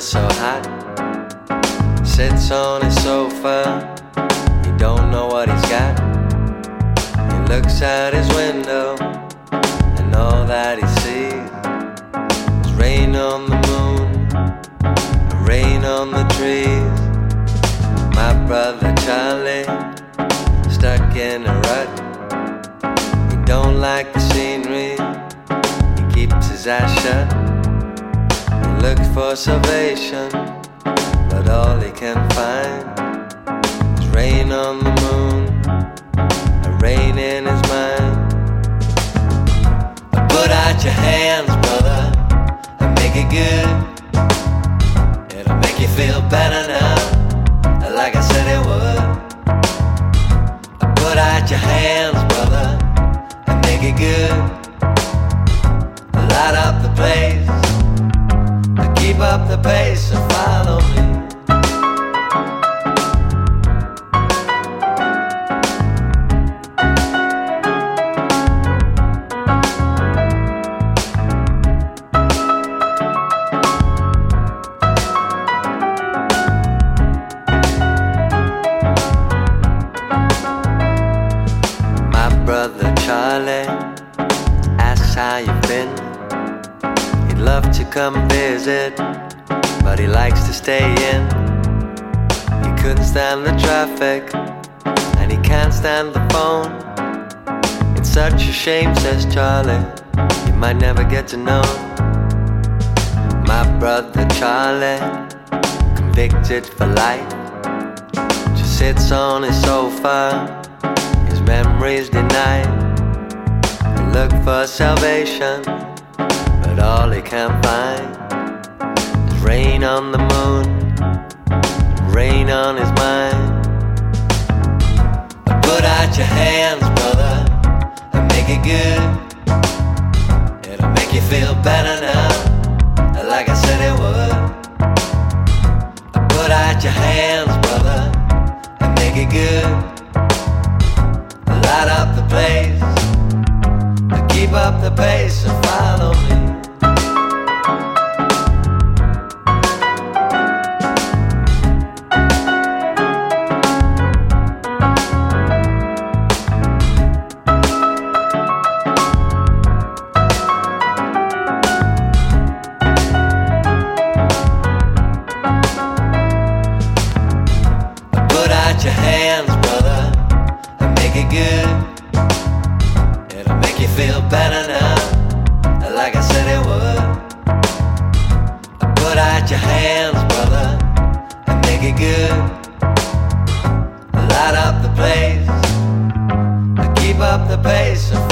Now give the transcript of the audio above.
so hot. Sits on his sofa, he don't know what he's got. He looks out his window, and all that he sees is rain on the moon, rain on the trees. My brother Charlie, stuck in a rut. He don't like the scenery, he keeps his eyes shut. Looks for salvation, but all he can find is rain on the moon, and rain in his mind. Put out your hands, brother, and make it good. It'll make you feel better now, like I said it would. Put out your hands, brother, and make it good. Light up the place, He'd love to come visit, but he likes to stay in. He couldn't stand the traffic, and he can't stand the phone. It's such a shame, says Charlie. You might never get to know my brother Charlie, convicted for life. Just sits on his sofa his memories denied. Look for salvation, but all he can find is rain on the moon, rain on his mind. Put out your hands, brother, and make it good. It'll make you feel better now, like I said it would. Put out your hands, brother, and make it good light up the place, keep up the pace and follow me. Your hands, brother and make it good. It'll make you feel better now, like I said it would. Put out your hands, brother, and make it good. Light up the place, keep up the pace.